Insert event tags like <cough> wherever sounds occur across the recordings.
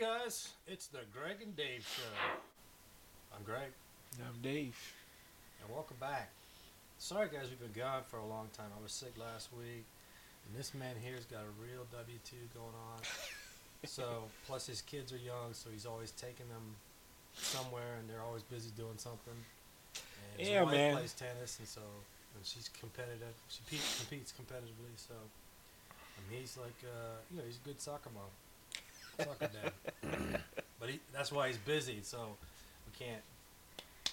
guys, it's the Greg and Dave show. I'm Greg, I'm Dave. and welcome back. Sorry, guys, we've been gone for a long time. I was sick last week, and this man here's got a real W two going on. <laughs> so, plus his kids are young, so he's always taking them somewhere, and they're always busy doing something. And Yeah, wife man. plays tennis, and so and she's competitive. She pe- competes competitively, so and he's like, uh, you know, he's a good soccer mom, but he, that's why he's busy. So we can't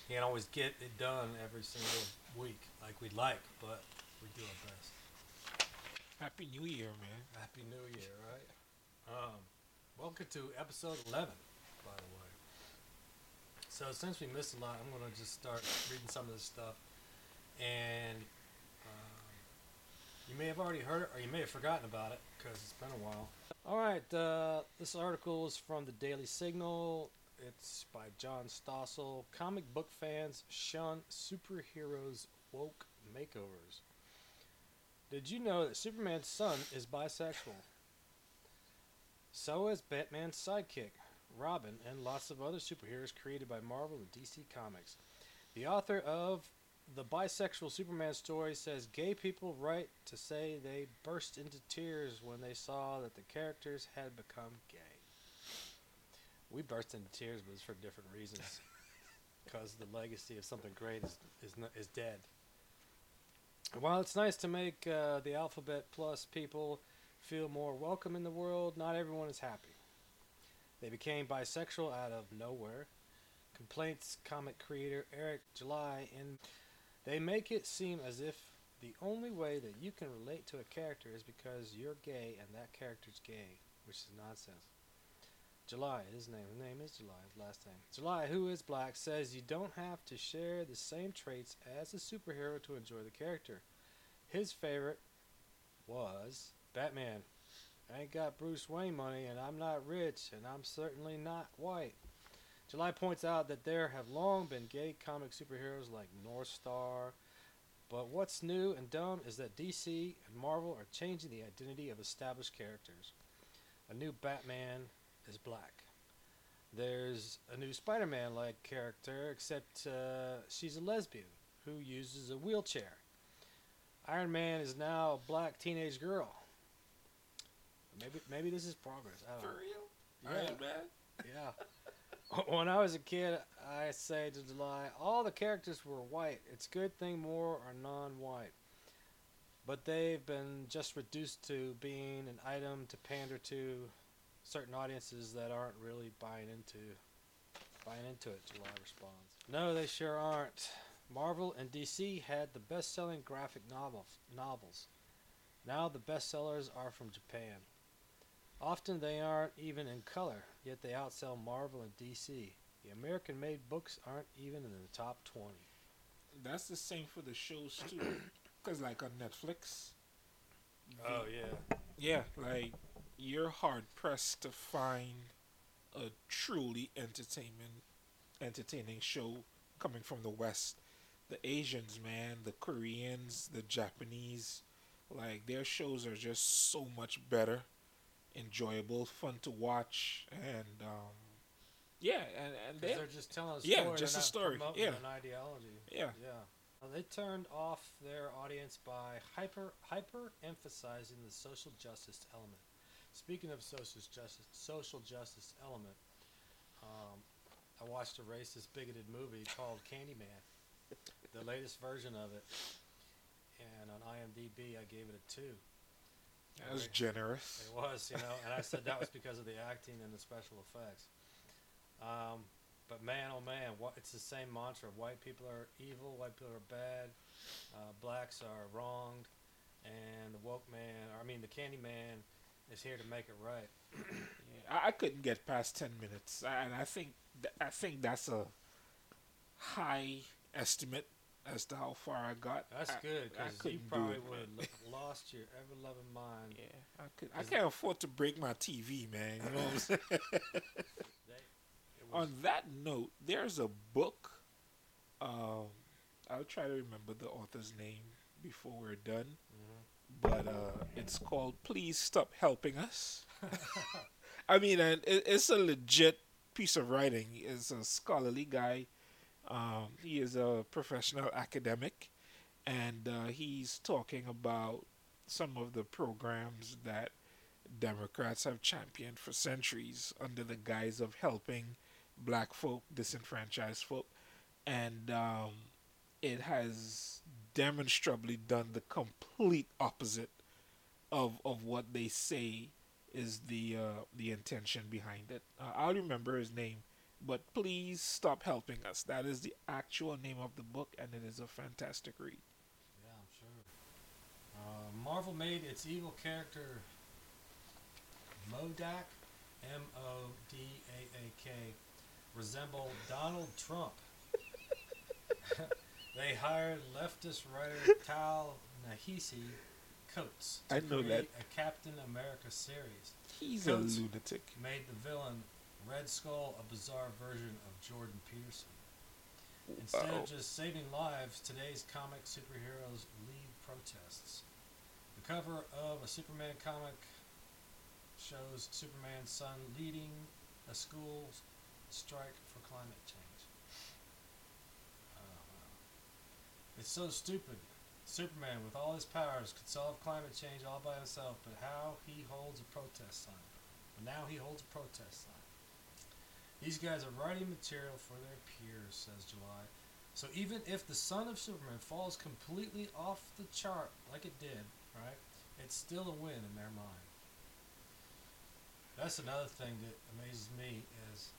can't always get it done every single week like we'd like, but we do our best. Happy New Year, man. Happy New Year, right? Um, welcome to episode 11, by the way. So since we missed a lot, I'm gonna just start reading some of this stuff, and um, you may have already heard it, or you may have forgotten about it because it's been a while. All right, uh, this article is from the Daily Signal. It's by John Stossel. Comic book fans shun superheroes' woke makeovers. Did you know that Superman's son is bisexual? So is Batman's sidekick, Robin, and lots of other superheroes created by Marvel and DC Comics. The author of the bisexual Superman story says gay people write to say they burst into tears when they saw that the characters had become gay. We burst into tears, but it's for different reasons. <laughs> Because the legacy of something great is is, n- is dead. While it's nice to make uh, the Alphabet Plus people feel more welcome in the world, not everyone is happy. They became bisexual out of nowhere. Complaints comic creator Eric July and they make it seem as if the only way that you can relate to a character is because you're gay and that character's gay, which is nonsense. July, his name, his name is July, his last name. July, who is black, says you don't have to share the same traits as a superhero to enjoy the character. His favorite was Batman. I ain't got Bruce Wayne money, and I'm not rich, and I'm certainly not white. July points out that there have long been gay comic superheroes like North Star, but what's new and dumb is that DC and Marvel are changing the identity of established characters. A new Batman is black. There's a new Spider Man like character, except uh, she's a lesbian who uses a wheelchair. Iron Man is now a black teenage girl. Maybe maybe this is progress. I don't know. real? Yeah. Iron Man? Yeah. <laughs> <laughs> when I was a kid, I say to July, all the characters were white. It's a good thing more are non-white. But they've been just reduced to being an item to pander to certain audiences that aren't really buying into buying into it, July responds. No, they sure aren't. Marvel and DC had the best-selling graphic novel novels. Now the bestsellers are from Japan. Often they aren't even in color, yet they outsell Marvel and DC. The American made books aren't even in the top 20. That's the same for the shows, too. <clears throat> Because, like, on Netflix. Oh, yeah. Yeah, like, you're hard pressed to find a truly entertainment, entertaining show coming from the West. The Asians, man, the Koreans, the Japanese, like, their shows are just so much better, enjoyable, fun to watch, and, um, yeah, and, and they, they're just telling a story. Yeah, just a story, yeah. an ideology. yeah. Yeah. Well, they turned off their audience by hyper hyper emphasizing the social justice element. Speaking of social justice, social justice element, um, I watched a racist, bigoted movie called Candyman, the latest version of it, and on IMDb I gave it a two. That was generous. It was, you know, and I said that was because of the acting and the special effects. Um, but man, oh man, what, it's the same mantra: white people are evil, white people are bad, uh, blacks are wronged, and the woke man, or I mean, the candy man, is here to make it right. <clears throat> Yeah, I, I couldn't get past ten minutes, and I think th- I think that's a high estimate as to how far I got. That's I- good because you probably would have lost your ever loving mind. Yeah, I could. I can't afford to break my TV, man. You know what I'm saying? <laughs> On that note, there's a book. Um, I'll try to remember the author's name before we're done. Mhm. But uh, it's called "Please Stop Helping Us," <laughs> I mean, and it, it's a legit piece of writing. It's a scholarly guy. Um, he is a professional academic, and uh, he's talking about some of the programs that Democrats have championed for centuries under the guise of helping black folk, disenfranchised folk, and um, it has demonstrably done the complete opposite of of what they say is the uh, the intention behind it. Uh, I'll remember his name, but please stop helping us. That is the actual name of the book, and it is a fantastic read. Yeah, I'm sure. Uh, Marvel made its evil character Modak, M O D A A K, resemble Donald Trump. <laughs> they hired leftist writer Tal Nahisi Coates to I know create that. a Captain America series. He's Coates. a lunatic. Made the villain Red Skull a bizarre version of Jordan Peterson. Instead of just saving lives, today's comic superheroes lead protests. The cover of a Superman comic shows Superman's son leading a school strike for climate change. Oh, wow. It's so stupid. Superman, with all his powers, could solve climate change all by himself, but how he holds a protest sign. But now he holds a protest sign. These guys are writing material for their peers, says July. So even if the son of Superman falls completely off the chart, like it did, right, it's still a win in their mind. That's another thing that amazes me is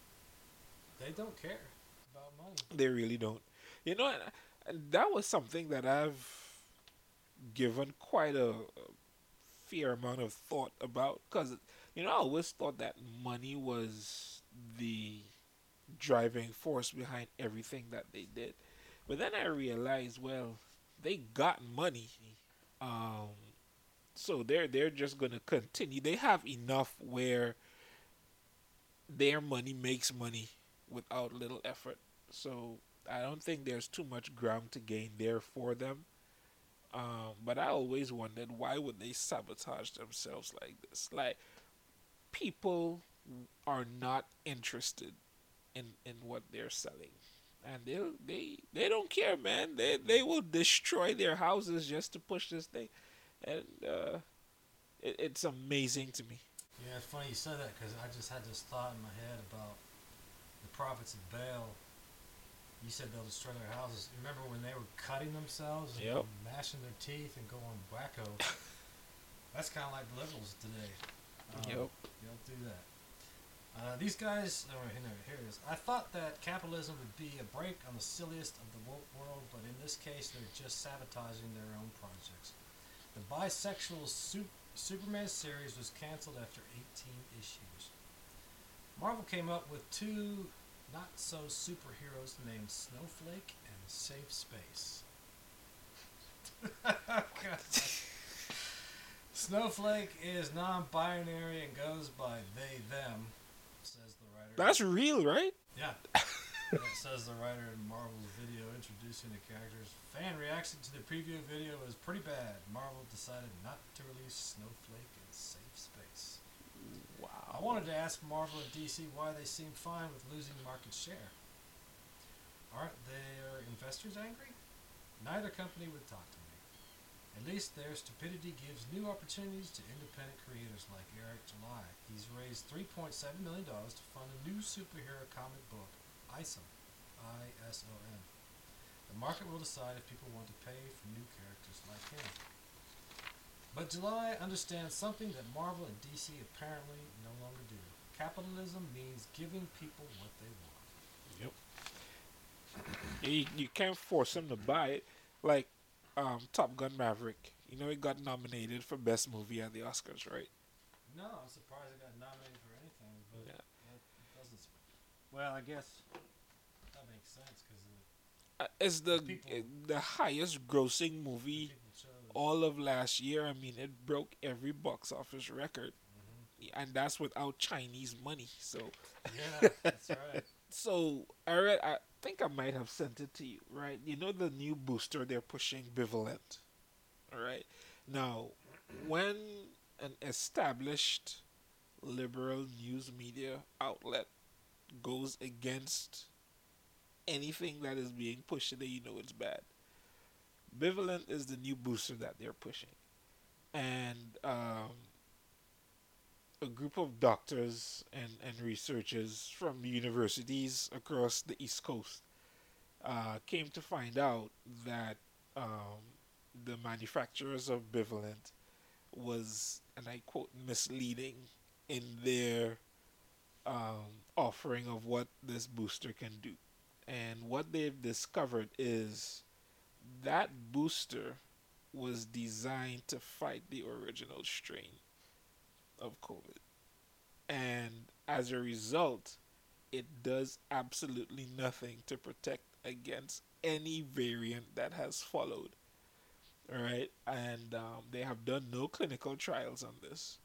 they don't care about money. They really don't. You know, that was something that I've given quite a fair amount of thought about because you know I always thought that money was the driving force behind everything that they did, but then I realized, well, they got money, um, so they're they're just gonna continue. They have enough where their money makes money without little effort. So I don't think there's too much ground to gain there for them. Um, but I always wondered why would they sabotage themselves like this? Like people are not interested in in what they're selling, and they they they don't care, man. They they will destroy their houses just to push this thing, and uh, it, it's amazing to me. Yeah, it's funny you said that because I just had this thought in my head about the prophets of Baal. You said they'll destroy their houses. Remember when they were cutting themselves and Yep. gnashing their teeth and going wacko? <laughs> That's kind of like liberals today. Um, Yep. Don't do that. Uh, these guys, oh, here, no, here it is. I thought that capitalism would be a break on the silliest of the woke world, but in this case, they're just sabotaging their own projects. The bisexual Sup- Superman series was canceled after 18 issues. Marvel came up with two not so superheroes named Snowflake and Safe Space. <laughs> Snowflake is non binary and goes by they them. That's real, right? Yeah. <laughs> it says the writer in Marvel's video introducing the characters. Fan reaction to the preview video was pretty bad. Marvel decided not to release Snowflake in safe space. Wow. I wanted to ask Marvel and DC why they seem fine with losing market share. Aren't their investors angry? Neither company would talk to me. At least their stupidity gives new opportunities to independent creators like Eric July. He's raised $3.7 million to fund a new superhero comic book, ISOM. I-S-O-M. The market will decide if people want to pay for new characters like him. But July understands something that Marvel and DC apparently no longer do. Capitalism means giving people what they want. Yep. You, you can't force them to buy it. Like um, Top Gun Maverick. You know, it got nominated for Best Movie at the Oscars, right? No, I'm surprised it got nominated for anything, but Yeah. that doesn't. Well, I guess that makes sense because Uh, it's the People- uh, the highest grossing movie all of last year. I mean, it broke every box office record, Mhm. and that's without Chinese money. So, Yeah, that's right. <laughs> so I read. I think I might have sent it to you, right? You know the new booster they're pushing, Bivalent. All right. Now, when an established liberal news media outlet goes against anything that is being pushed today, you know it's bad. Bivalent is the new booster that they're pushing. And um, a group of doctors and, and researchers from universities across the East Coast uh, came to find out that um, the manufacturers of Bivalent was, and I quote, misleading in their um, offering of what this booster can do. And what they've discovered is that booster was designed to fight the original strain of COVID. And as a result, it does absolutely nothing to protect against any variant that has followed. All right, and um, they have done no clinical trials on this.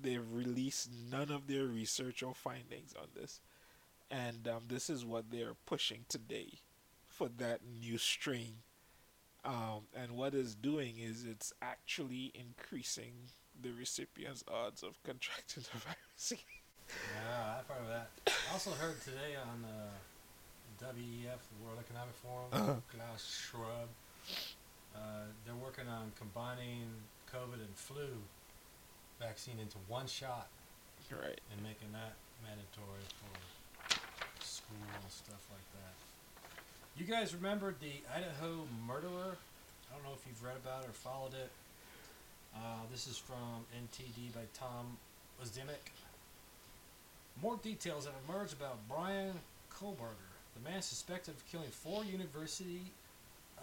They've released none of their research or findings on this, and um, this is what they're pushing today for that new strain. Um, and what it's doing is it's actually increasing the recipient's odds of contracting the virus. <laughs> yeah, I've heard of that. I also heard today on uh, WEF, the World Economic Forum, uh-huh. Klaus Schwab, uh, they're working on combining COVID and flu vaccine into one shot. Right. And making that mandatory for school and stuff like that. You guys remember the Idaho murderer? I don't know if you've read about it or followed it. Uh, this is from NTD by Tom Ozdemik. More details have emerged about Bryan Kohberger, the man suspected of killing four University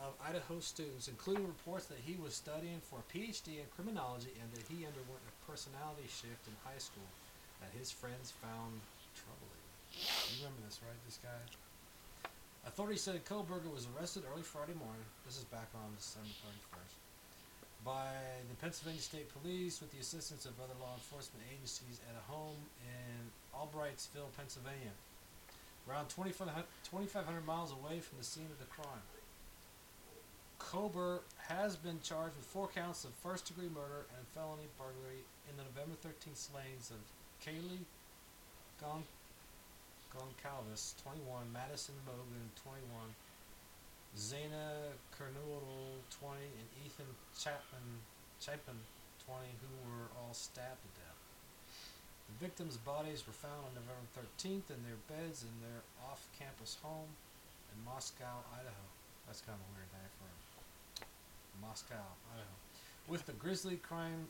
of Idaho students, including reports that he was studying for a PhD in criminology and that he underwent a personality shift in high school that his friends found troubling. You remember this, right? This guy? Authorities said Kohberger was arrested early Friday morning. This is back on December 31st by the Pennsylvania State Police with the assistance of other law enforcement agencies at a home in Albrightsville, Pennsylvania, around 2,500 miles away from the scene of the crime. Kober has been charged with four counts of first degree murder and felony burglary in the November 13th slayings of Kaylee Gon- Goncalves, 21, Madison Mogen, 21, Xana Kernodle, 20, and Ethan Chapman, Chapman, 20, who were all stabbed to death. The victims' bodies were found on November 13th in their beds in their off-campus home in Moscow, Idaho. That's kind of a weird name for Moscow, Idaho. With the grisly crime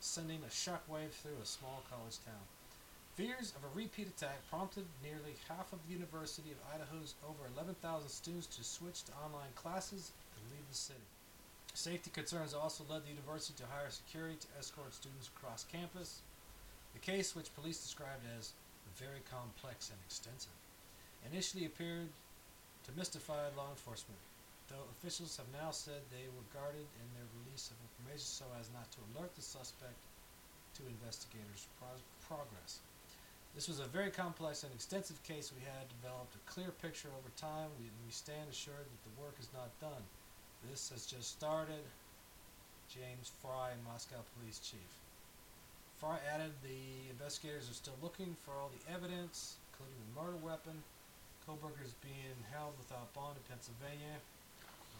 sending a shockwave through a small college town. Fears of a repeat attack prompted nearly half of the University of Idaho's over 11,000 students to switch to online classes and leave the city. Safety concerns also led the university to hire security to escort students across campus. The case, which police described as very complex and extensive, initially appeared to mystify law enforcement, though officials have now said they were guarded in their release of information so as not to alert the suspect to investigators' pro- progress. This was a very complex and extensive case. We had developed a clear picture over time. We, we stand assured that the work is not done. This has just started. James Fry, Moscow Police Chief. Fry added the investigators are still looking for all the evidence, including the murder weapon. Kohberger is being held without bond in Pennsylvania,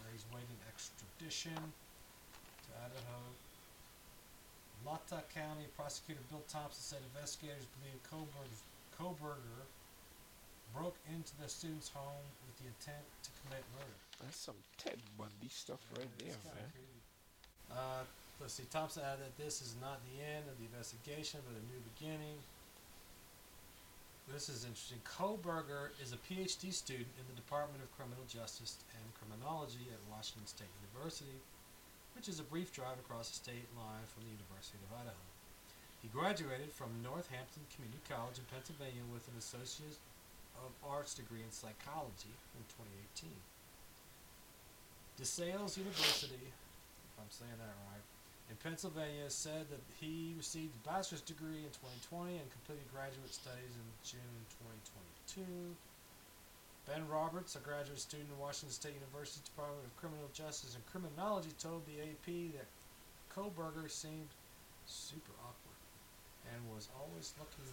where he's waiting extradition to Idaho. Latah County Prosecutor Bill Thompson said investigators believe Kohberger broke into the student's home with the intent to commit murder. That's some Ted Bundy stuff yeah, right there, man. Uh, let's see. Thompson added that this is not the end of the investigation, but a new beginning. This is interesting. Kohberger is a PhD student in the Department of Criminal Justice and Criminology at Washington State University which is a brief drive across the state line from the University of Idaho. He graduated from Northampton Community College in Pennsylvania with an Associate of Arts degree in psychology in 2018. DeSales University, if I'm saying that right, in Pennsylvania said that he received a bachelor's degree in 2020 and completed graduate studies in June 2022. Ben Roberts, a graduate student in Washington State University Department of Criminal Justice and Criminology, told the AP that Kohberger seemed super awkward. and was always looking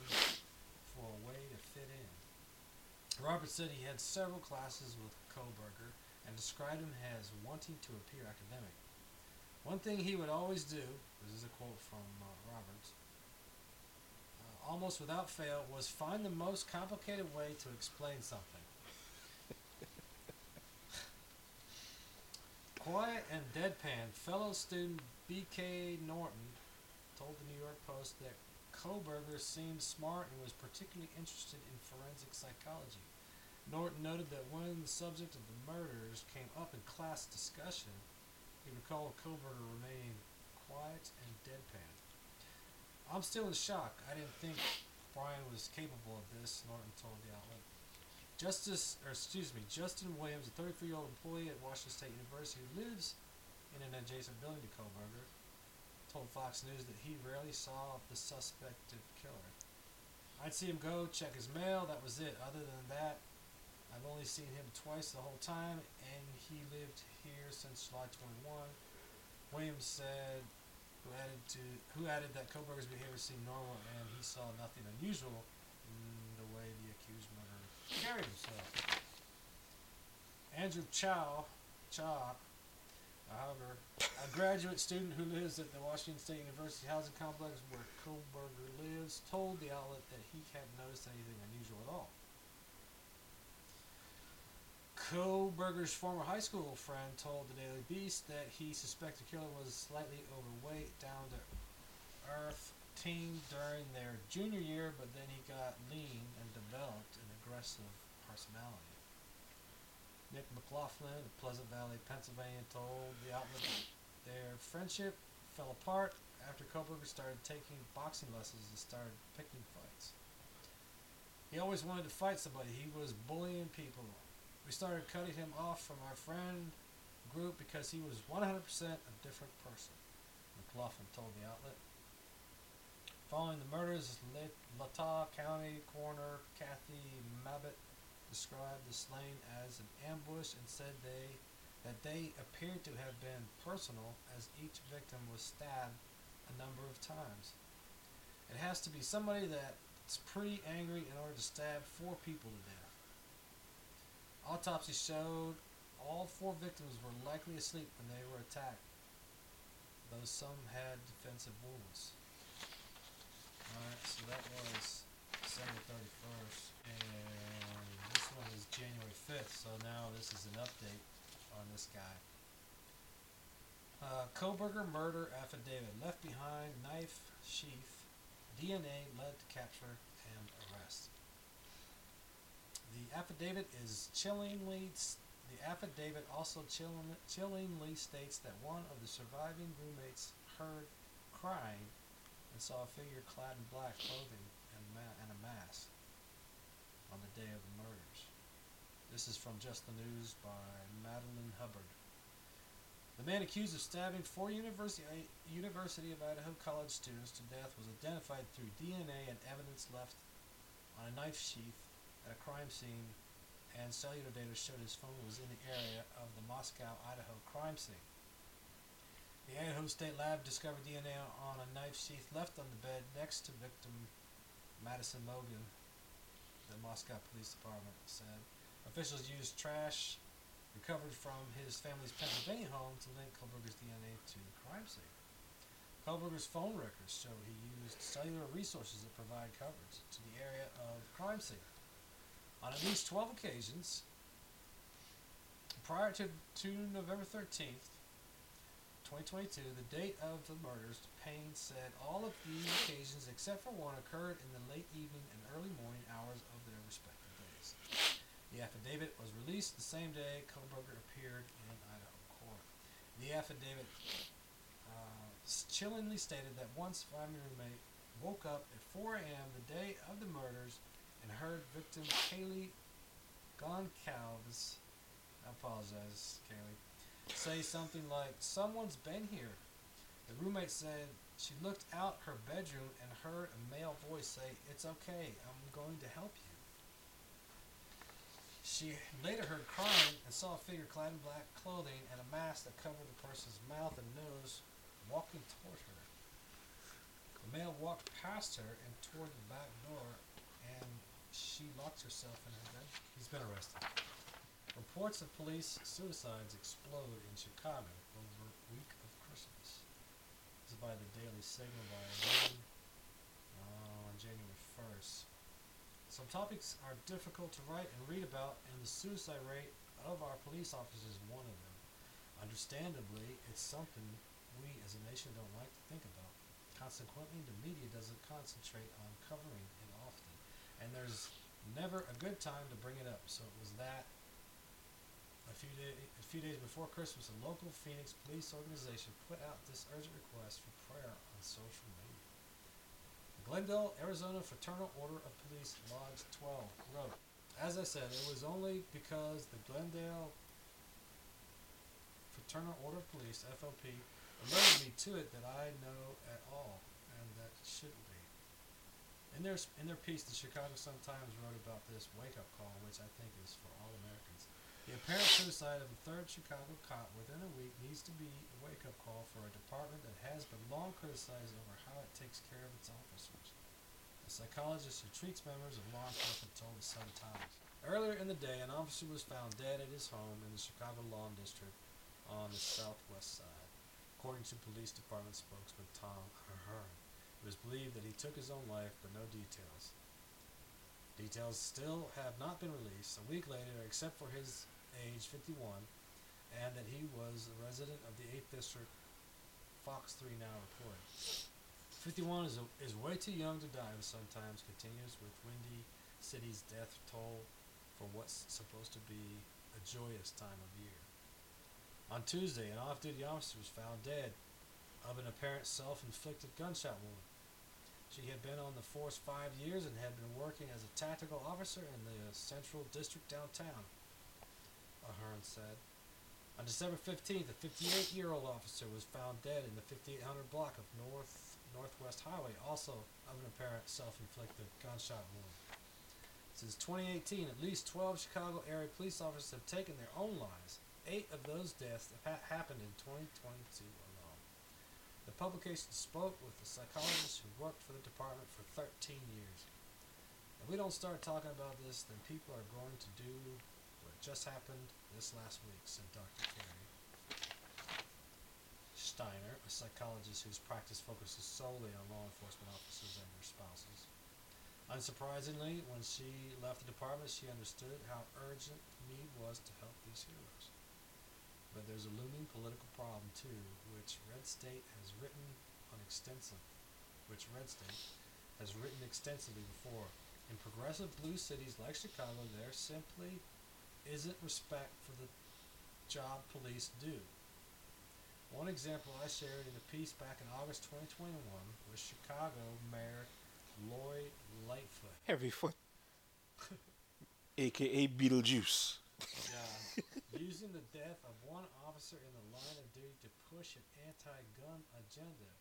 for a way to fit in. Roberts said he had several classes with Kohberger and described him as wanting to appear academic. One thing he would always do, this is a quote from uh, Roberts, uh, almost without fail, was find the most complicated way to explain something. Quiet and deadpan, fellow student B.K. Norton told the New York Post that Kohberger seemed smart and was particularly interested in forensic psychology. Norton noted that when the subject of the murders came up in class discussion, he recalled Kohberger remaining quiet and deadpan. I'm still in shock. I didn't think Brian was capable of this, Norton told the outlet. Justice, or excuse me, Justin Williams, a 34-year-old employee at Washington State University who lives in an adjacent building to Kohberger, told Fox News that he rarely saw the suspected killer. I'd see him go check his mail. That was it. Other than that, I've only seen him twice the whole time, and he lived here since July 21. Williams said, who added to who added that Kohberger's behavior seemed normal, and he saw nothing unusual in the way the accused murderer carried himself. Andrew Chow, Chow, however, a graduate student who lives at the Washington State University housing complex where Kohberger lives, told the outlet that he hadn't noticed anything unusual at all. Kohberger's former high school friend told the Daily Beast that he suspected killer was slightly overweight, down to earth teen during their junior year, but then he got lean and developed an aggressive personality. Nick McLaughlin of Pleasant Valley, Pennsylvania, told the outlet their friendship fell apart after Kohberger started taking boxing lessons and started picking fights. He always wanted to fight somebody. He was bullying people. We started cutting him off from our friend group because he was 100% a different person, McLaughlin told the outlet. Following the murders, Latah County Coroner Kathy Mabbutt described the slaying as an ambush and said they that they appeared to have been personal as each victim was stabbed a number of times. It has to be somebody that's pretty angry in order to stab four people to death. Autopsy showed all four victims were likely asleep when they were attacked, though some had defensive wounds. Alright, so that was December 31st, and this one is January 5th, so now this is an update on this guy. Uh, Kohberger murder affidavit left behind knife sheath. DNA led to capture and arrest. The affidavit is chillingly. The affidavit also chilling, chillingly states that one of the surviving roommates heard crying and saw a figure clad in black clothing and, ma- and a mask on the day of the murders. This is from Just the News by Madeline Hubbard. The man accused of stabbing four University, uh, University of Idaho college students to death was identified through DNA and evidence left on a knife sheath at a crime scene, and cellular data showed his phone was in the area of the Moscow, Idaho crime scene. The Idaho State Lab discovered DNA on a knife sheath left on the bed next to victim Madison Mogen, the Moscow Police Department said. Officials used trash recovered from his family's Pennsylvania home to link Kohberger's DNA to the crime scene. Kohberger's phone records show he used cellular resources that provide coverage to the area of crime scene. On at least 12 occasions, prior to, to November 13th, 2022, the date of the murders, Payne said all of these occasions, except for one, occurred in the late evening and early morning hours of their respective days. The affidavit was released the same day Kohberger appeared in Idaho court. The affidavit uh, chillingly stated that once family roommate woke up at 4 a.m. the day of the murders and heard victim Kaylee Goncalves, I apologize, Kaylee, say something like, Someone's been here. The roommate said she looked out her bedroom and heard a male voice say, It's okay, I'm going to help you. She later heard crying and saw a figure clad in black clothing and a mask that covered the person's mouth and nose walking toward her. The male walked past her and toward the back door, and she locked herself in her bed. He's been arrested. Reports of police suicides explode in Chicago over week of Christmas. This is by the Daily Signal by Lynn, uh, on January 1st. Some topics are difficult to write and read about, and the suicide rate of our police officers is one of them. Understandably, it's something we as a nation don't like to think about. Consequently, the media doesn't concentrate on covering it often, and there's never a good time to bring it up. So it was that a few day, a few days before Christmas, a local Phoenix police organization put out this urgent request for prayer on social media. The Glendale, Arizona Fraternal Order of Police Lodge 12 wrote, As I said, it was only because the Glendale Fraternal Order of Police (FOP) alerted me to it that I know at all, and that shouldn't be. In their in their piece, the Chicago Sun Times wrote about this wake-up call, which I think is for all Americans. The apparent suicide of a third Chicago cop within a week needs to be a wake-up call for a department that has been long criticized over how it takes care of its officers. A psychologist who treats members of law enforcement told the Sun Times. Earlier in the day, an officer was found dead at his home in the Chicago Lawn District on the southwest side, according to police department spokesman Tom Ahern. It was believed that he took his own life, but no details. Details still have not been released a week later, except for his age 51 and that he was a resident of the 8th District, Fox 3 now reported. 51 is, a, is way too young to die, sometimes continues with Windy City's death toll for what's supposed to be a joyous time of year. On Tuesday, an off duty officer was found dead of an apparent self inflicted gunshot wound. She had been on the force five years and had been working as a tactical officer in the Central District downtown. Ahern said. On December 15th, a 58-year-old officer was found dead in the 5800 block of North Northwest Highway, also of an apparent self-inflicted gunshot wound. Since 2018, at least 12 Chicago area police officers have taken their own lives. Eight of those deaths ha- happened in 2022 alone. The publication spoke with a psychologist who worked for the department for 13 years. If we don't start talking about this, then people are going to do just happened this last week, said Dr. Carrie. Steiner, a psychologist whose practice focuses solely on law enforcement officers and their spouses. Unsurprisingly, when she left the department, she understood how urgent need was to help these heroes. But there's a looming political problem too, which Red State has written on extensive, which Red State has written extensively before. In progressive blue cities like Chicago, there simply isn't respect for the job police do. One example I shared in a piece back in August 2021 was Chicago Mayor Lloyd Lightfoot. Heavyfoot, aka <laughs> Beetlejuice. Yeah, <laughs> using the death of one officer in the line of duty to push an anti-gun agenda.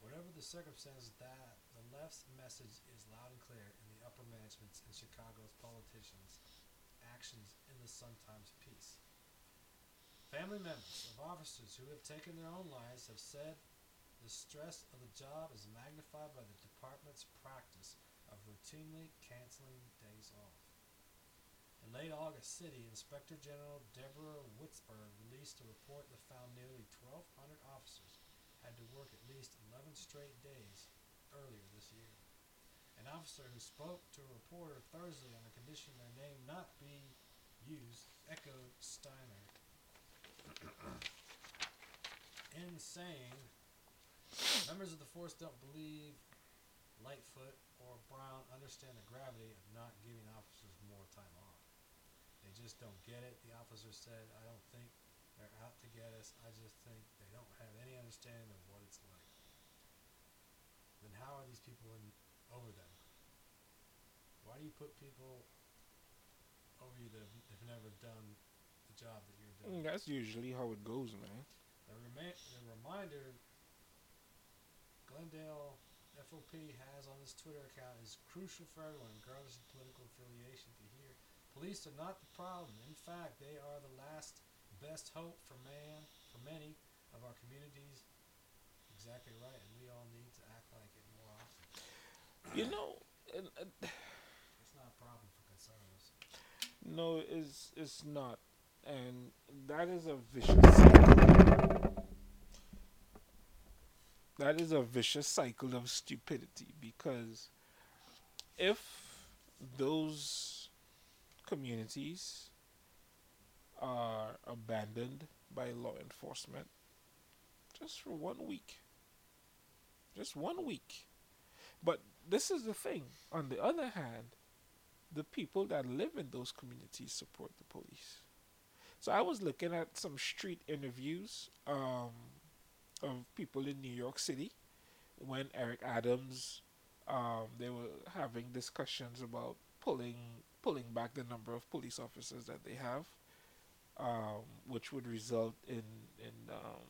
Whatever the circumstances, that the left's message is loud and clear in the upper managements in Chicago's politicians' actions in the sometimes Times piece. Family members of officers who have taken their own lives have said the stress of the job is magnified by the department's practice of routinely canceling days off. In late August, City Inspector General Deborah Witzburg released a report that found nearly 1,200 officers had to work at least 11 straight days earlier this year. An officer who spoke to a reporter Thursday on the condition their name not be used echoed Steiner <clears throat> in saying members of the force don't believe Lightfoot or Brown understand the gravity of not giving officers more time off. They just don't get it. The officer said, I don't think they're out to get us. I just think they don't have any understanding of what it's like. Then how are these people in over them? Why do you put people over you that have, never done the job that you're doing? Mm, That's usually how it goes, man. The, rema- the reminder Glendale FOP has on his Twitter account is crucial for everyone, regardless of political affiliation, to hear. Police are not the problem. In fact, they are the last best hope for man, for many of our communities. Exactly right, and we all need to act like it more often. You know, and, and It's not a problem for conservatives. No, it's it's not, and that is a vicious. Cycle. That is a vicious cycle of stupidity because if those communities are abandoned by law enforcement just for one week, just one week. But this is the thing. On the other hand, the people that live in those communities support the police. So I was looking at some street interviews um, of people in New York City when Eric Adams um, they were having discussions about pulling pulling back the number of police officers that they have, um, which would result in in um,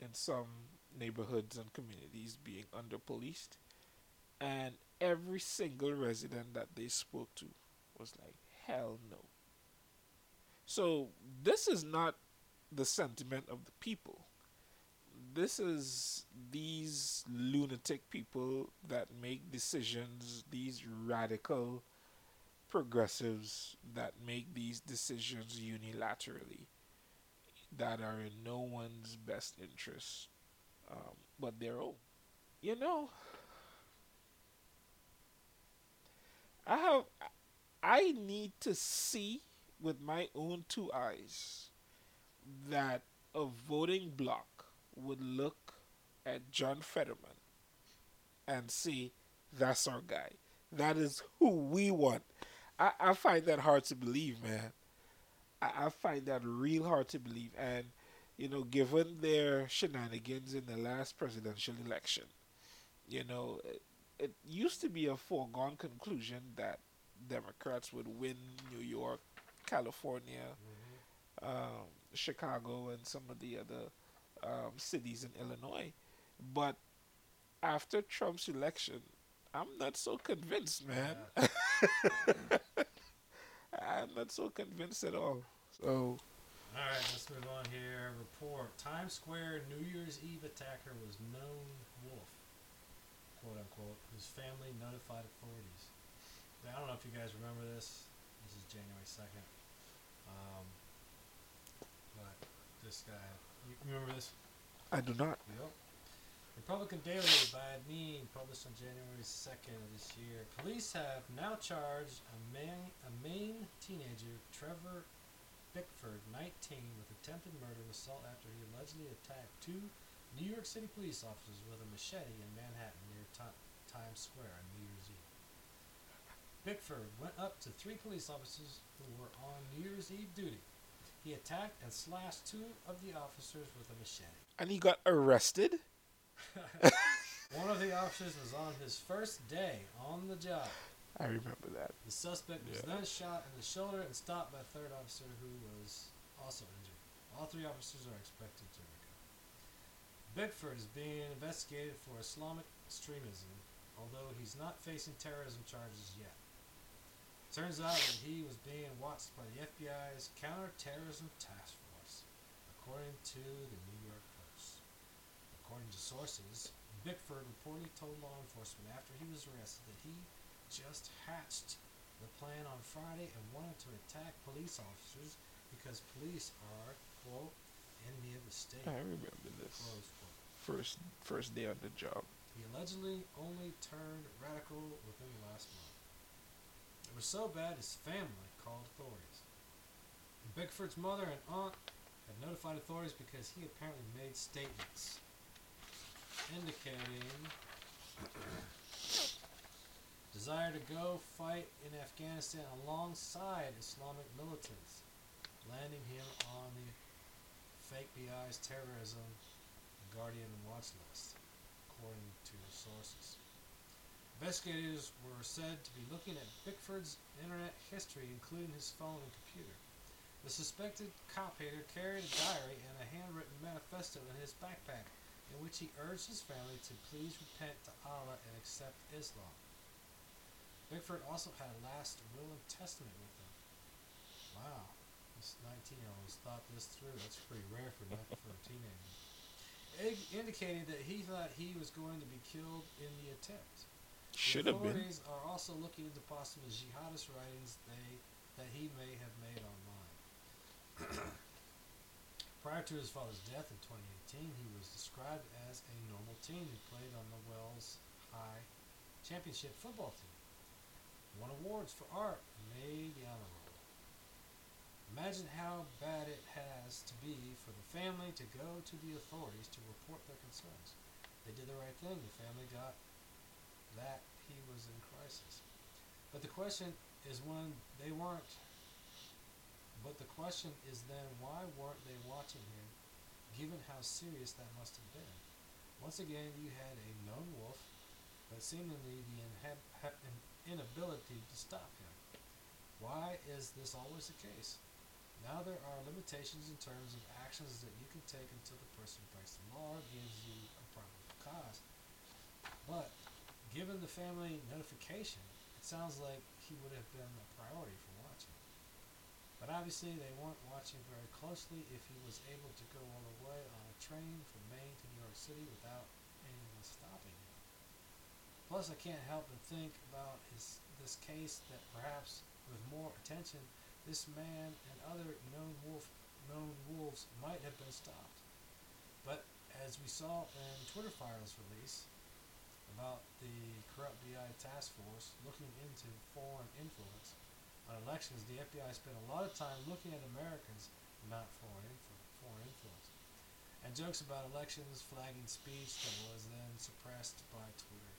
in some neighborhoods and communities being under policed, and every single resident that they spoke to was like, "Hell no." So this is not the sentiment of the people. This is these lunatic people that make decisions, these radical progressives that make these decisions unilaterally that are in no one's best interest um, but their own. You know, I have, I need to see with my own two eyes that a voting bloc would look at John Fetterman and see that's our guy. That is who we want. I, I find that hard to believe, man. I, I find that real hard to believe. And, you know, given their shenanigans in the last presidential election, you know, it, used to be a foregone conclusion that Democrats would win New York, California, um, Chicago, and some of the other um, cities in Illinois. But after Trump's election, I'm not so convinced, man. <laughs> I'm not so convinced at all. So, All right, let's move on here. Report: Times Square New Year's Eve attacker was known wolf, quote unquote, whose family notified authorities. Now, I don't know if you guys remember this. This is January second. Um, but this guy, you remember this? I do not. Yep. Republican Daily by Mean, published on January 2nd of this year. Police have now charged a, man, a Maine teenager, Trevor Bickford, 19, with attempted murder and assault after he allegedly attacked two New York City police officers with a machete in Manhattan Times Square on New Year's Eve. Bickford went up to three police officers who were on New Year's Eve duty. He attacked and slashed two of the officers with a machete. And he got arrested? <laughs> One of the officers was on his first day on the job. I remember that. The suspect was Yeah. then shot in the shoulder and stopped by a third officer who was also injured. All three officers are expected to recover. Bickford is being investigated for Islamic extremism, although he's not facing terrorism charges yet. Turns out that he was being watched by the FBI's counterterrorism task force, according to the New York Post. According to sources, Bickford reportedly told law enforcement after he was arrested that he just hatched the plan on Friday and wanted to attack police officers because police are, quote, enemy of the state, I remember this. close quote. First first day on the job. He allegedly only turned radical within the last month. It was so bad his family called authorities. Bickford's mother and aunt had notified authorities because he apparently made statements indicating desire to go fight in Afghanistan alongside Islamic militants, landing him on the FBI's terrorism Guardian watch list, according to sources. Investigators were said to be looking at Bickford's internet history, including his phone and computer. The suspected cop hater carried a diary and a handwritten manifesto in his backpack, in which he urged his family to please repent to Allah and accept Islam. Bickford also had a last will and testament with him. Wow, this 19-year-old thought this through. That's pretty rare for for a teenager. Indicating that he thought he was going to be killed in the attempt. Should the have been. authorities are also looking into possible jihadist writings they that he may have made online. <clears throat> Prior to his father's death in 2018, he was described as a normal teen who played on the Wells High Championship football team, won awards for art, and made the honor roll. Imagine how bad it has to be for the family to go to the authorities to report their concerns. They did the right thing. The family got that he was in crisis. But the question is when they weren't. But the question is then why weren't they watching him, given how serious that must have been? Once again, you had a known wolf, but seemingly the inhab- inability to stop him. Why is this always the case? Now there are limitations in terms of actions that you can take until the person breaks the law gives you a probable cause. But given the family notification, it sounds like he would have been a priority for watching. But obviously, they weren't watching very closely if he was able to go all the way on a train from Maine to New York City without anyone stopping him. Plus, I can't help but think about his this case that perhaps with more attention, this man and other known wolf known wolves might have been stopped. But as we saw in Twitter Files release about the corrupt BI task force looking into foreign influence on elections, the FBI spent a lot of time looking at Americans, not foreign foreign influence, and jokes about elections flagging speech that was then suppressed by Twitter.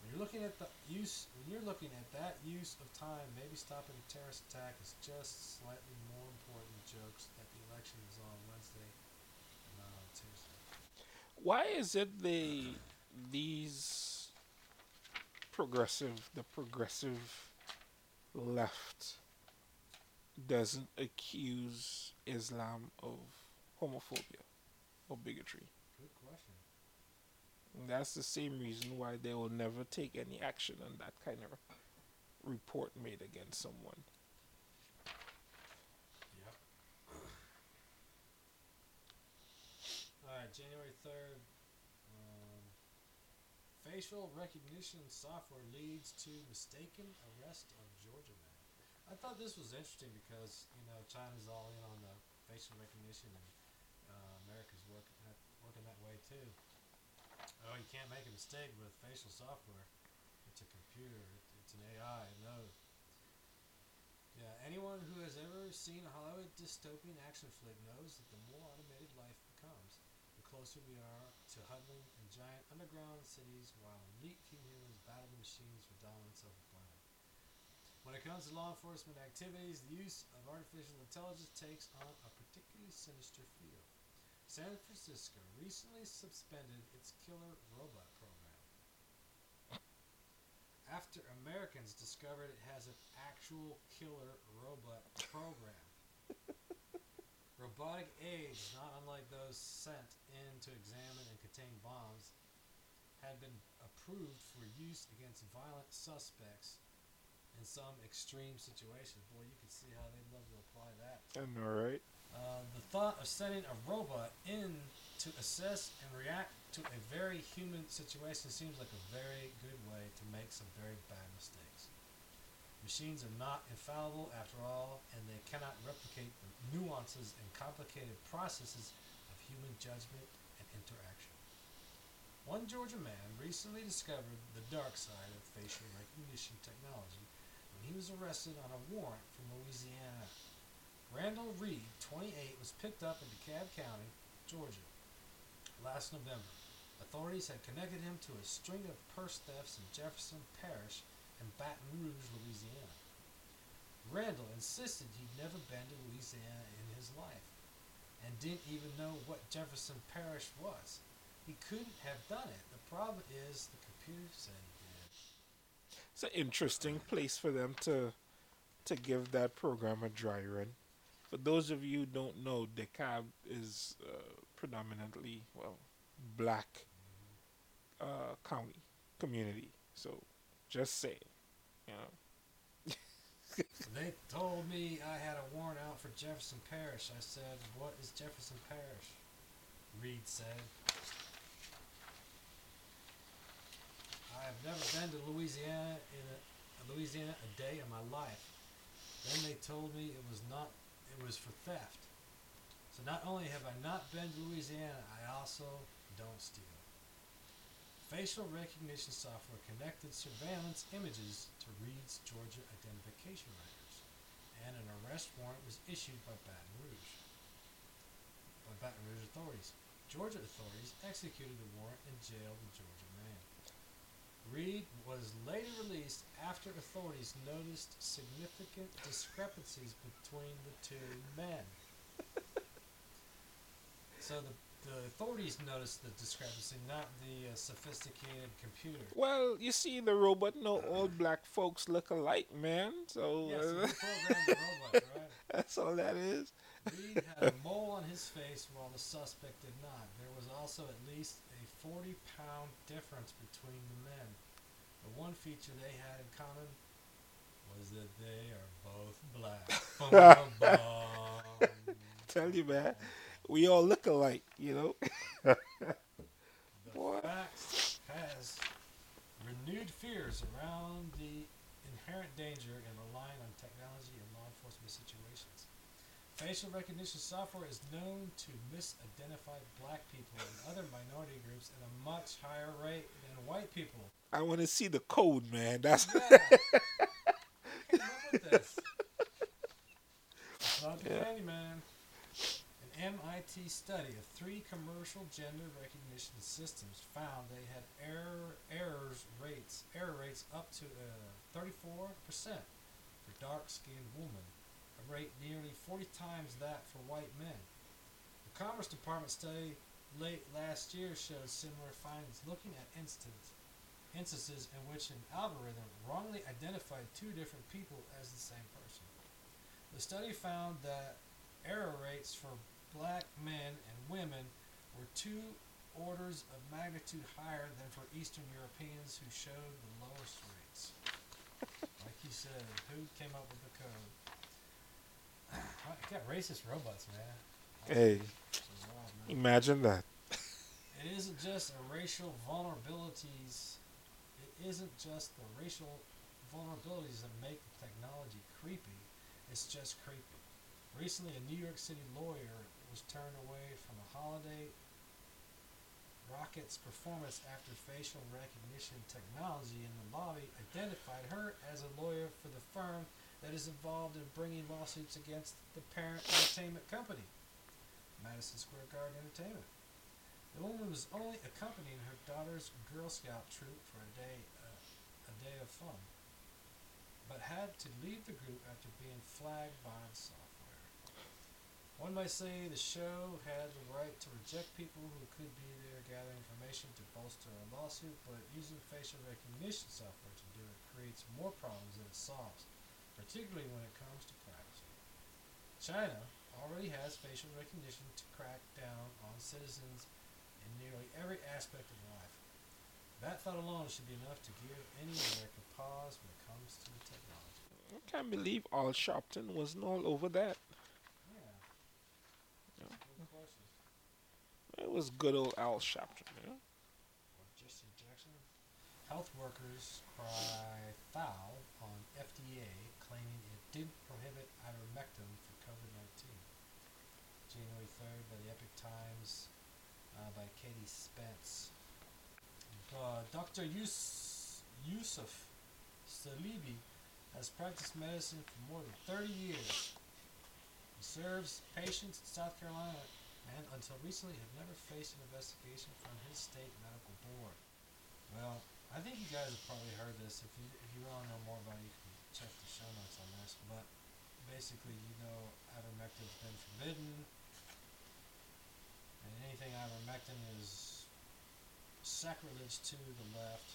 When you're looking at the use, when you're looking at that use of time, maybe stopping a terrorist attack is just slightly more important jokes that the election is on Wednesday and not on Tuesday. Why is it they these progressive the progressive left doesn't accuse Islam of homophobia or bigotry? That's the same reason why they will never take any action on that kind of report made against someone. All right, January third. Um, facial recognition software leads to mistaken arrest of Georgia man. I thought this was interesting because you know China's all in on the facial recognition, and uh, America's that, working that way too. Oh, you can't make a mistake with facial software. It's a computer. It's an AI. Knows. Yeah, anyone who has ever seen a Hollywood dystopian action flick knows that the more automated life becomes, the closer we are to huddling in giant underground cities while elite humans battle the machines for dominance of the planet. When it comes to law enforcement activities, the use of artificial intelligence takes on a particularly sinister feel. San Francisco recently suspended its killer robot program after Americans discovered it has an actual killer robot program. Robotic aids, not unlike those sent in to examine and contain bombs, had been approved for use against violent suspects in some extreme situations. Boy, you can see how they'd love to apply that. I know, right? Uh, the thought of sending a robot in to assess and react to a very human situation seems like a very good way to make some very bad mistakes. Machines are not infallible after all, and they cannot replicate the nuances and complicated processes of human judgment and interaction. One Georgia man recently discovered the dark side of facial recognition technology when he was arrested on a warrant from Louisiana. Randall Reed, 28, was picked up in DeKalb County, Georgia, last November. Authorities had connected him to a string of purse thefts in Jefferson Parish and Baton Rouge, Louisiana. Randall insisted he'd never been to Louisiana in his life and didn't even know what Jefferson Parish was. He couldn't have done it. The problem is the computer said he did. It's an interesting place for them to to give that program a dry run. For those of you who don't know, DeKalb is uh, predominantly well black uh, county community. So just say, you know. <laughs> They told me I had a warrant out for Jefferson Parish. I said, What is Jefferson Parish? Reed said. I have never been to Louisiana in a, Louisiana a day in my life. Then they told me it was not, it was for theft. So not only have I not been to Louisiana, I also don't steal. Facial recognition software connected surveillance images to Reed's Georgia identification records, and an arrest warrant was issued by Baton Rouge. By Baton Rouge authorities. Georgia authorities executed the warrant and jailed the Georgia. Reed was later released after authorities noticed significant discrepancies between the two men. So the, the authorities noticed the discrepancy, not the uh, sophisticated computer. Well, you see, the robot no all black folks look alike, man. So Yes, uh, the robot, right? <laughs> that's all that is. Reed had a mole on his face while the suspect did not. There was also at least 40 pound difference between the men. The one feature they had in common was that they are both black. Bum, bum, bum. Tell you, man, we all look alike, you know. <laughs> The What? facts has renewed fears around the inherent danger in relying on technology in law enforcement situations. Facial recognition software is known to misidentify black people and other minority groups at a much higher rate than white people. I want to see the code, man. That's Yeah. <laughs> This. It's not the Yeah. candy man. An MIT study of three commercial gender recognition systems found they had error errors rates error rates up to uh, 34 percent for dark-skinned women, a rate nearly 40 times that for white men. The Commerce Department study late last year showed similar findings, looking at instances instances in which an algorithm wrongly identified two different people as the same person. The study found that error rates for black men and women were two orders of magnitude higher than for Eastern Europeans who showed the lowest rates. <laughs> like you said, who came up with the code? I got racist robots, man. hey, wild, man. imagine that. It isn't just a racial vulnerabilities. It isn't just the racial vulnerabilities that make the technology creepy. It's just creepy. Recently, a New York City lawyer was turned away from a holiday Rockettes performance after facial recognition technology in the lobby identified her as a lawyer for the firm that is involved in bringing lawsuits against the parent entertainment company, Madison Square Garden Entertainment. The woman was only accompanying her daughter's Girl Scout troop for a day, uh, a day of fun, but had to leave the group after being flagged by the software. One might say the show had the right to reject people who could be there gathering information to bolster a lawsuit, but using facial recognition software to do it creates more problems than it solves, particularly when it comes to privacy. China already has facial recognition to crack down on citizens in nearly every aspect of life. That thought alone should be enough to give any American pause when it comes to the technology. I can't believe Al Sharpton wasn't all over that. Yeah. Yeah. It was good old Al Sharpton, you know. Jackson. Health workers cry foul on FDA claiming it didn't prohibit ivermectin for COVID 19. January 3rd by the Epoch Times uh, by Katie Spence. Uh, Dr. Yus- Yusuf Saleeby has practiced medicine for more than 30 years. He serves patients in South Carolina and until recently had never faced an investigation from his state medical board. Well, I think you guys have probably heard this. If you if you want to know more about it, you can check the show notes on this. But basically, you know, ivermectin's been forbidden, and anything ivermectin is sacrilege to the left,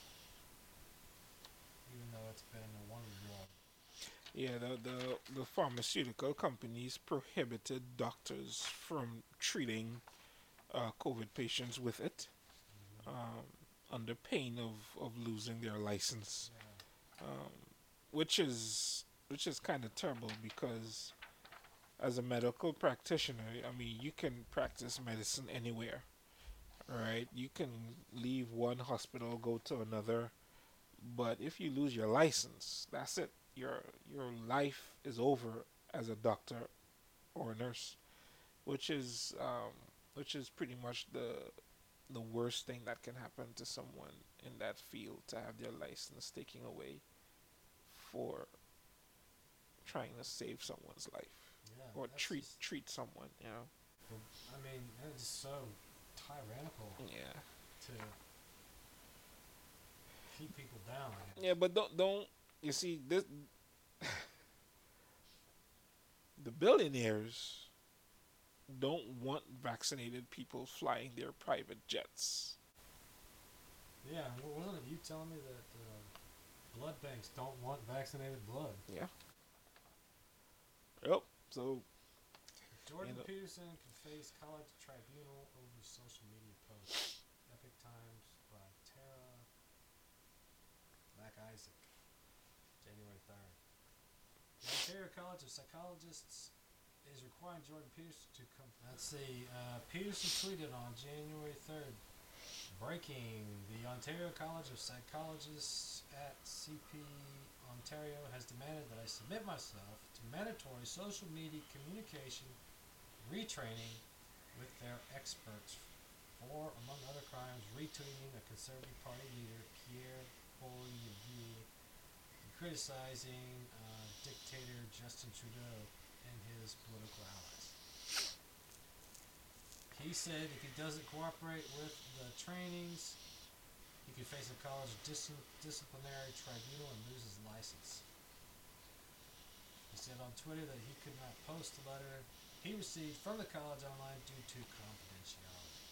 even though it's been a wonder drug. Yeah, the, the the pharmaceutical companies prohibited doctors from treating uh, COVID patients with it, um, under pain of, of losing their license, Yeah. um, which is which is kind of terrible because as a medical practitioner, I mean, you can practice medicine anywhere, right? You can leave one hospital, go to another, But if you lose your license, that's it. Your your life is over as a doctor or a nurse, which is um, which is pretty much the the worst thing that can happen to someone in that field to have their license taken away for trying to save someone's life Yeah. or treat treat someone, you know. I mean, it's just so tyrannical Yeah. to keep people down. Yeah, but don't don't you see this the billionaires don't want vaccinated people flying their private jets. Yeah, wa- wasn't it you telling me that uh, blood banks don't want vaccinated blood? Yeah. Yep. So Jordan know- Peterson can face college tribunal over social media posts. Epoch Times by Tara Mac Isaac, January 3rd. The Ontario College of Psychologists is requiring Jordan Peterson to come. Let's see. Uh, Peterson tweeted on January 3rd. Breaking. The Ontario College of Psychologists at CP Ontario has demanded that I submit myself to mandatory social media communication retraining with their experts for, among other crimes, retweeting a Conservative Party leader, Pierre Poilievre, and criticizing uh, dictator Justin Trudeau and his political allies. He said if he doesn't cooperate with the trainings, he could face a college dis- disciplinary tribunal and lose his license. He said on Twitter that he could not post the letter he received from the college online due to confidentiality.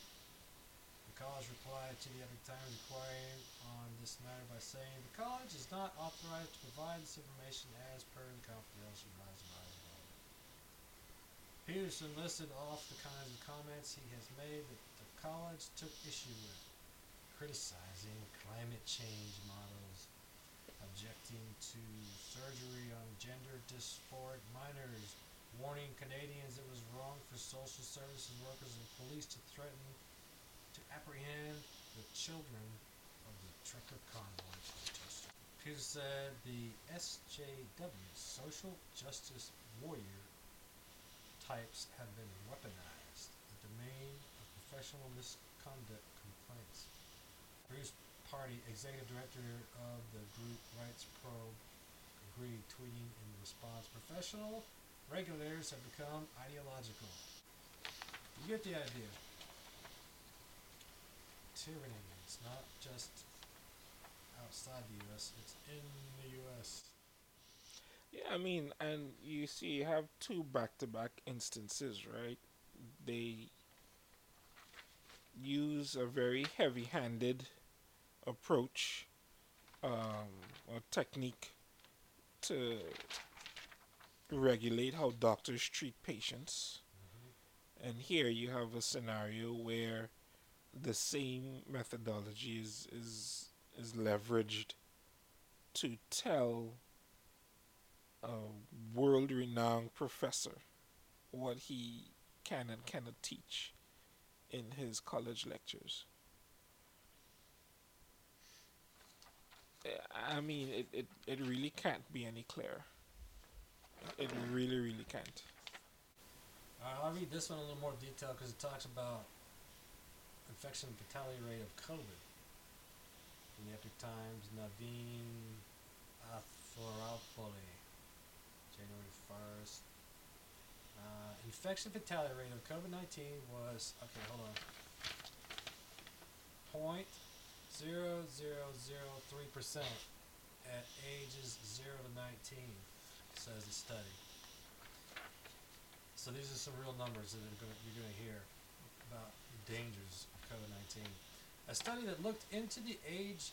The college replied to the Epoch Times inquiring on this matter by saying the college is not authorized to provide this information as per the confidentiality. Peterson listed off the kinds of comments he has made that the college took issue with, criticizing climate change models, objecting to surgery on gender dysphoric minors, warning Canadians it was wrong for social services workers and police to threaten to apprehend the children of the trucker convoy protesters. Peter said the SJW, social justice warrior types, have been weaponized, the domain of professional misconduct complaints. Bruce Pardy, executive director of the group Rights Probe, agreed, tweeting in response Professional regulators have become ideological. You get the idea. Tyranny is not just outside the U.S., it's in the U.S. Yeah, I mean, and you see, you have two back-to-back instances, right? They use a very heavy-handed approach um, or technique to regulate how doctors treat patients. And here you have a scenario where the same methodology is is is leveraged to tell a world renowned professor what he can and cannot teach in his college lectures. Eh, I mean, it, it, it really can't be any clearer. It really, really can't. I'll read this one in a little more detail because it talks about infection fatality rate of COVID. In the Epoch Times, Naveen Athrappully, January 1st. Uh, infection fatality rate of COVID 19 was, okay, hold on. Point zero zero zero three percent at ages zero to nineteen, says the study. So these are some real numbers that you're going to hear about the dangers of COVID 19. A study that looked into the age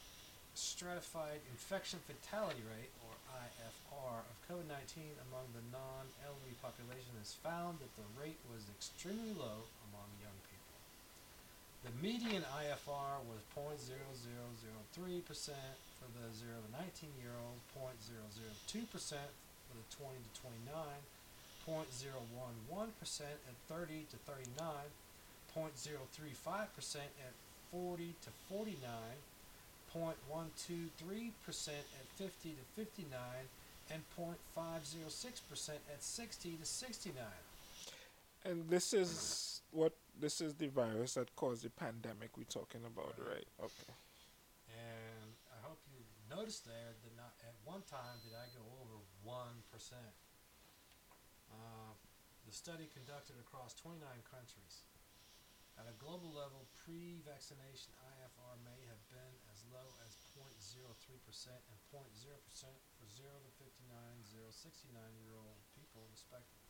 stratified infection fatality rate, or IFR, of COVID 19 among the non elderly population has found that the rate was extremely low among young people. The median IFR was 0.0003% for the 0 to 19 year old, 0.002% for the 20 to 29, 0.011% at 30 to 39, 0.035% at 40 to 49, 0.123% at 50 to 59, and 0.506% at 60 to 69. And this is what this is the virus that caused the pandemic we're talking about, right? Okay. And I hope you noticed there that not at one time did I go over 1%. Uh, the study conducted across 29 countries. At a global level, pre-vaccination IFR may have been as low as 0.03% and 0.0% for 0 to 59, 0 69 year old people, respectively.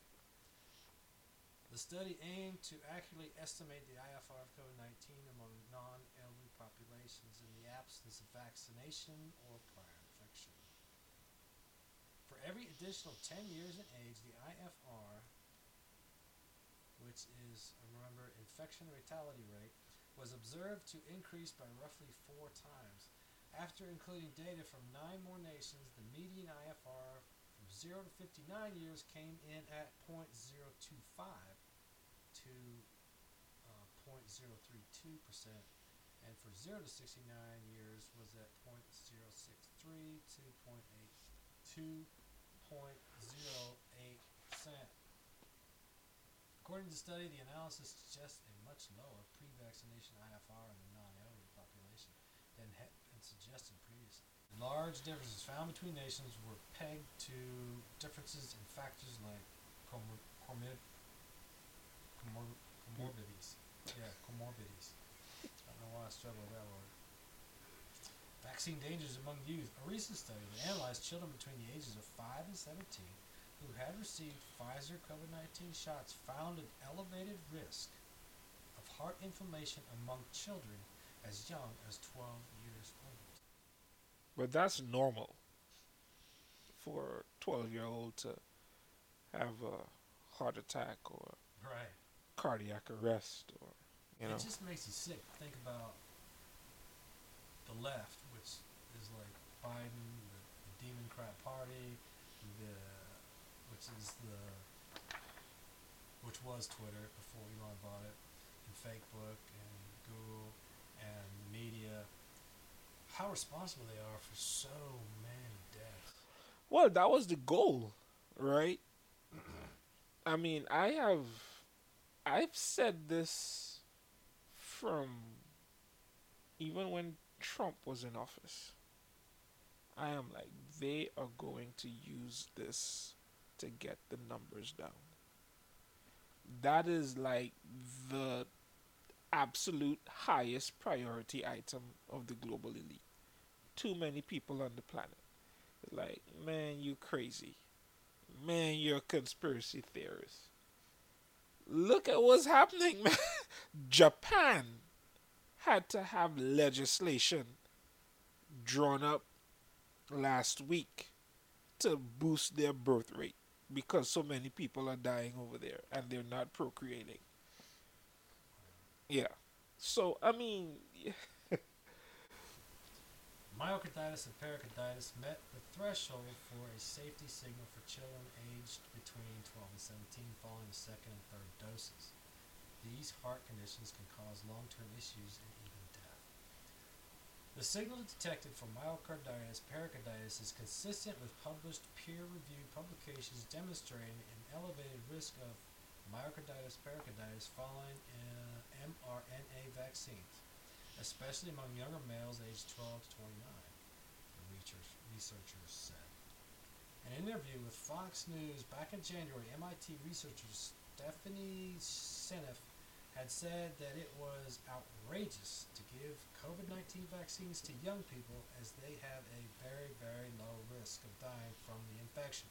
The study aimed to accurately estimate the IFR of COVID 19 among non elderly populations in the absence of vaccination or prior infection. For every additional 10 years in age, the IFR, which is, remember, infection fatality rate, was observed to increase by roughly four times. After including data from nine more nations, the median IFR from 0 to 59 years came in at 0.025 to uh, 0.032%, and for 0 to 69 years was at 0.063 to 0.8 2.08%. According to the study, the analysis suggests a much lower pre-vaccination IFR in the non-elderly population than had been suggested previously. Large differences found between nations were pegged to differences in factors like comor- comor- comor- comorbidities. Yeah, comorbidities. I don't know why I struggle with that word. Vaccine dangers among youth. A recent study that analyzed children between the ages of 5 and 17 who had received Pfizer COVID 19 shots found an elevated risk of heart inflammation among children as young as 12 years old. But that's normal for a 12 year old to have a heart attack or Right. cardiac arrest or, you know. It just makes you sick. Think about the left, which is like Biden, the, the Democrat Party, which is the which was Twitter before Elon bought it, and Facebook and Google and media. How responsible they are for so many deaths. Well, that was the goal, right? I mean, I have I've said this from even when Trump was in office. I am like they are going to use this to get the numbers down. That is like the absolute highest priority item of the global elite. Too many people on the planet. Like, man, you crazy. Man, you're a conspiracy theorist. Look at what's happening, <laughs> man. Japan had to have legislation drawn up last week to boost their birth rate because so many people are dying over there and they're not procreating. Yeah. So, I mean, <laughs> Myocarditis and pericarditis met the threshold for a safety signal for children aged between 12 and 17 following the second and third doses. These heart conditions can cause long term issues death. The signal detected for myocarditis pericarditis is consistent with published peer reviewed publications demonstrating an elevated risk of myocarditis pericarditis following uh, mRNA vaccines especially among younger males aged 12 to 29, the research, researchers said. An interview with Fox News back in January, MIT researcher Stephanie Seneff had said that it was outrageous to give COVID 19 vaccines to young people as they have a very, very low risk of dying from the infection.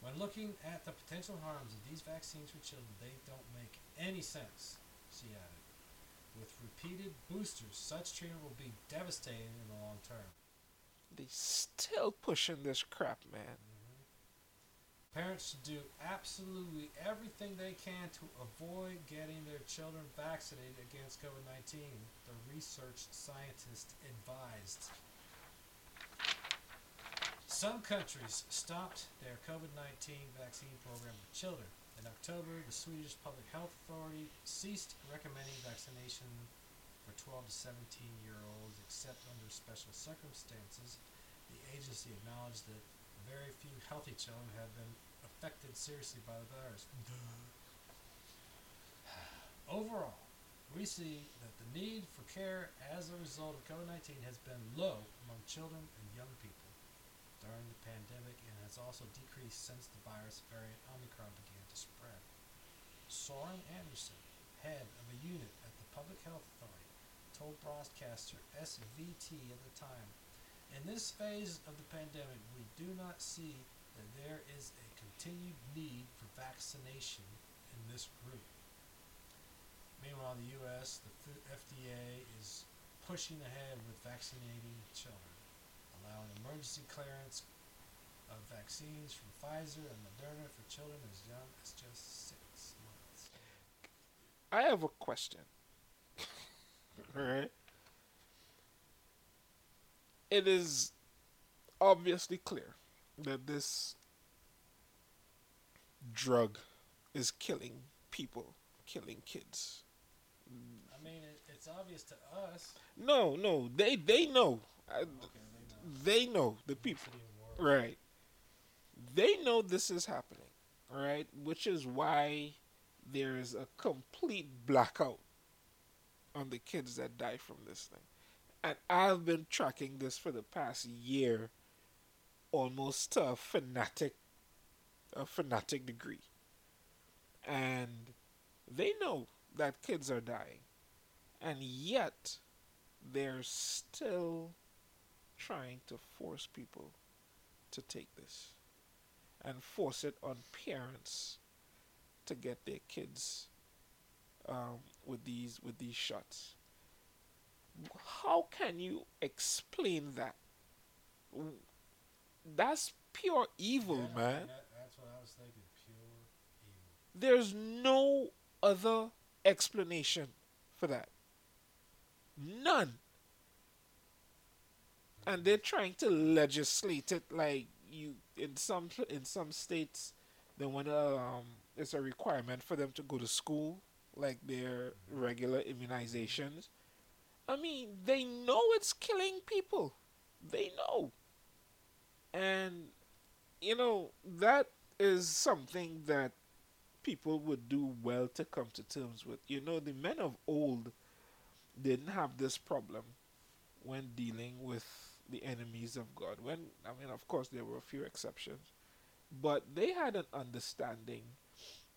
When looking at the potential harms of these vaccines for children, they don't make any sense, she added. With repeated boosters, such treatment will be devastating in the long term. they still pushing this crap, man. Parents should do absolutely everything they can to avoid getting their children vaccinated against COVID 19, the research scientist advised. Some countries stopped their COVID 19 vaccine program for children. In October, the Swedish Public Health Authority ceased recommending vaccination for 12 to 17 year olds except under special circumstances. The agency acknowledged that very few healthy children have been affected seriously by the virus. Overall, we see that the need for care as a result of COVID 19 has been low among children and young people during the pandemic and has also decreased since the virus variant Omicron began to spread. Soren Andersson, head of a unit at the Public Health Authority, told broadcaster SVT at the time In this phase of the pandemic, we do not see that there is a continued need for vaccination in this group. Meanwhile, in the U.S., the FDA is pushing ahead with vaccinating children, allowing emergency clearance of vaccines from Pfizer and Moderna for children as young as just six months. I have a question. <laughs> Alright. It is obviously clear that this drug is killing people, killing kids. I mean, it, it's obvious to us. No, no, they they know. I- Okay, they know. They know the people. Makes it even worse. Right. They know this is happening, right? Which is why there's a complete blackout on the kids that die from this thing. And I've been tracking this for the past year almost a fanatic a fanatic degree. And they know that kids are dying. And yet they're still trying to force people to take this and force it on parents to get their kids um, with these with these shots. How can you explain that? That's pure evil, Yeah, man. that- that's what I was thinking. Pure evil. There's no other explanation for that. None. And they're trying to legislate it like you in some in some states they want to um it's a requirement for them to go to school like their regular immunizations. I mean, they know it's killing people. They know. And you know, that is something that people would do well to come to terms with. You know, the men of old didn't have this problem when dealing with the enemies of God. When I mean, of course, there were a few exceptions, but they had an understanding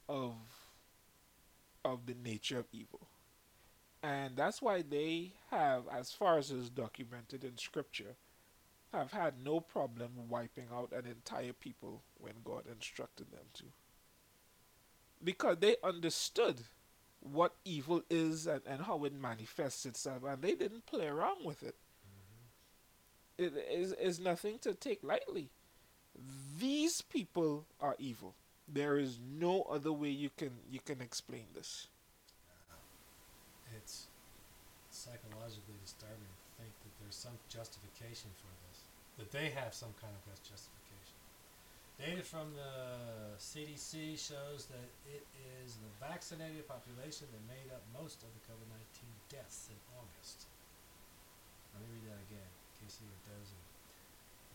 of of the nature of evil, and that's why they have, as far as is documented in Scripture, have had no problem wiping out an entire people when God instructed them to because they understood what evil is and, and how it manifests itself, and they didn't play around with it. Mm-hmm. It is, is nothing to take lightly. These people are evil. There is no other way you can you can explain this. Uh, it's psychologically disturbing to think that there's some justification for this. That they have some kind of justification. Data from the CDC shows that it is the vaccinated population that made up most of the COVID 19 deaths in August. Let me read that again in case you were dozing.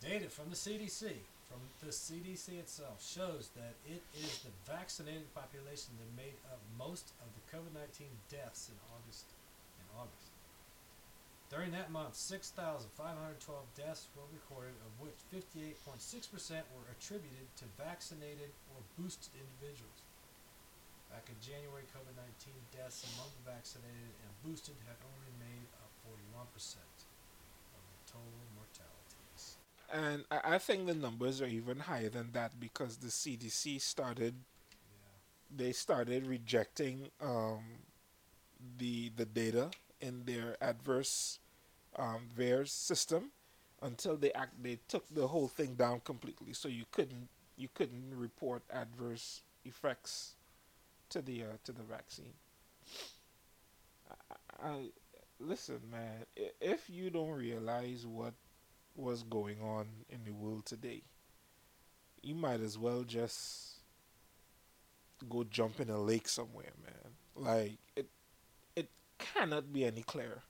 Data from the CDC, from the CDC itself, shows that it is the vaccinated population that made up most of the COVID 19 deaths in August. In August. During that month, 6,512 deaths were recorded, of which 58.6% were attributed to vaccinated or boosted individuals. Back in January, COVID 19 deaths among the vaccinated and boosted had only made up 41% of the total mortalities. And I, think the numbers are even higher than that because the CDC started Yeah. they started rejecting um, the the data in their adverse um, VAERS system until they act they took the whole thing down completely. So you couldn't you couldn't report adverse effects to the uh, to the vaccine. I, I, listen, man. If you don't realize what was going on in the world today, you might as well just go jump in a lake somewhere, man. Like it, it, cannot be any clearer.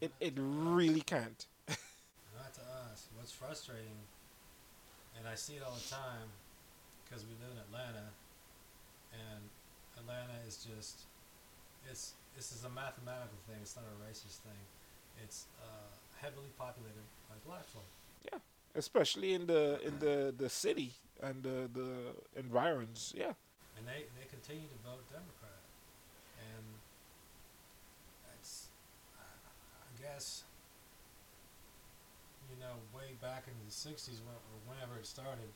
It it really can't. Not to us. What's frustrating, and I see it all the time, because we live in Atlanta, and Atlanta is just, it's this is a mathematical thing. It's not a racist thing. It's uh, heavily populated by black folk. Yeah, especially in the in the, the city and the, the environs. Yeah. and they they continue to vote Democrat, and that's I I guess you know way back in the '60s when, or whenever it started,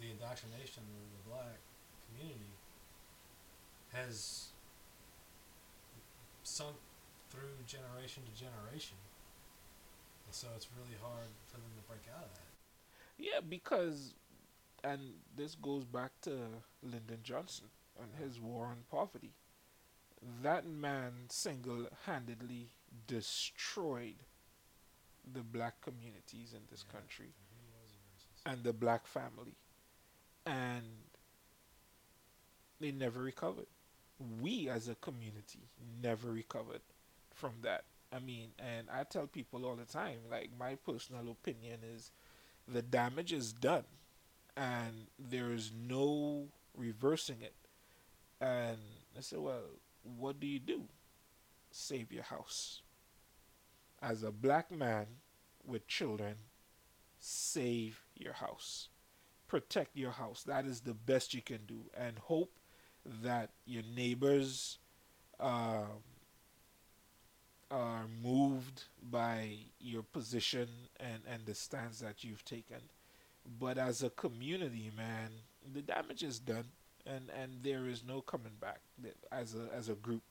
the indoctrination of the black community has sunk through generation to generation, and so it's really hard for them to break out of that. Yeah, because and this goes back to Lyndon Johnson and his war on poverty. That man single handedly destroyed the black communities in this Yeah. country And he was a racist. and the black family. And they never recovered. We as a community never recovered from that. I mean, and I tell people all the time, like my personal opinion is the damage is done and there is no reversing it. And I said, Well, what do you do? Save your house. As a black man with children, save your house. Protect your house. That is the best you can do. And hope that your neighbors um, are moved by your position and, and the stance that you've taken. But as a community, man, the damage is done, and, and there is no coming back. As a as a group,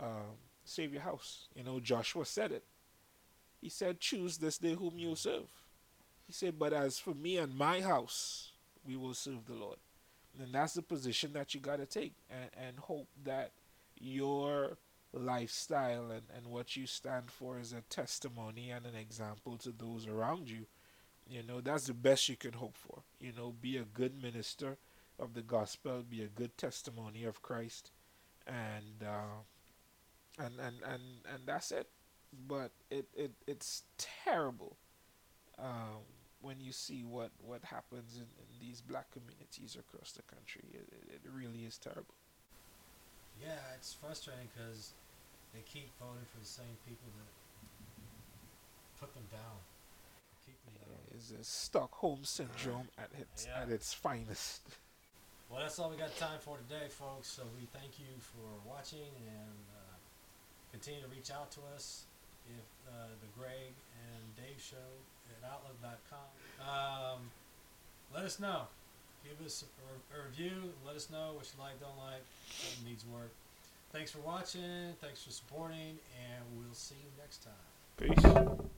um, save your house. You know, Joshua said it. He said, "Choose this day whom you serve." He said, "But as for me and my house, we will serve the Lord." And that's the position that you got to take, and, and hope that your lifestyle and, and what you stand for is a testimony and an example to those around you. You know, that's the best you can hope for. You know, be a good minister of the gospel, be a good testimony of Christ, and uh, and, and and and that's it. But it, it it's terrible um, when you see what what happens in, in these black communities across the country. It, it, it really is terrible. Yeah, it's frustrating because they keep voting for the same people that put them down. Keep them down. It's a Stockholm syndrome at its Yeah. at its finest. Well, that's all we got time for today, folks. So we thank you for watching and uh, continue to reach out to us if uh, the Greg and Dave show at Outlook.com. Um, let us know. Give us a, a review. Let us know what you like, don't like, what needs work. Thanks for watching. Thanks for supporting, and we'll see you next time. Peace.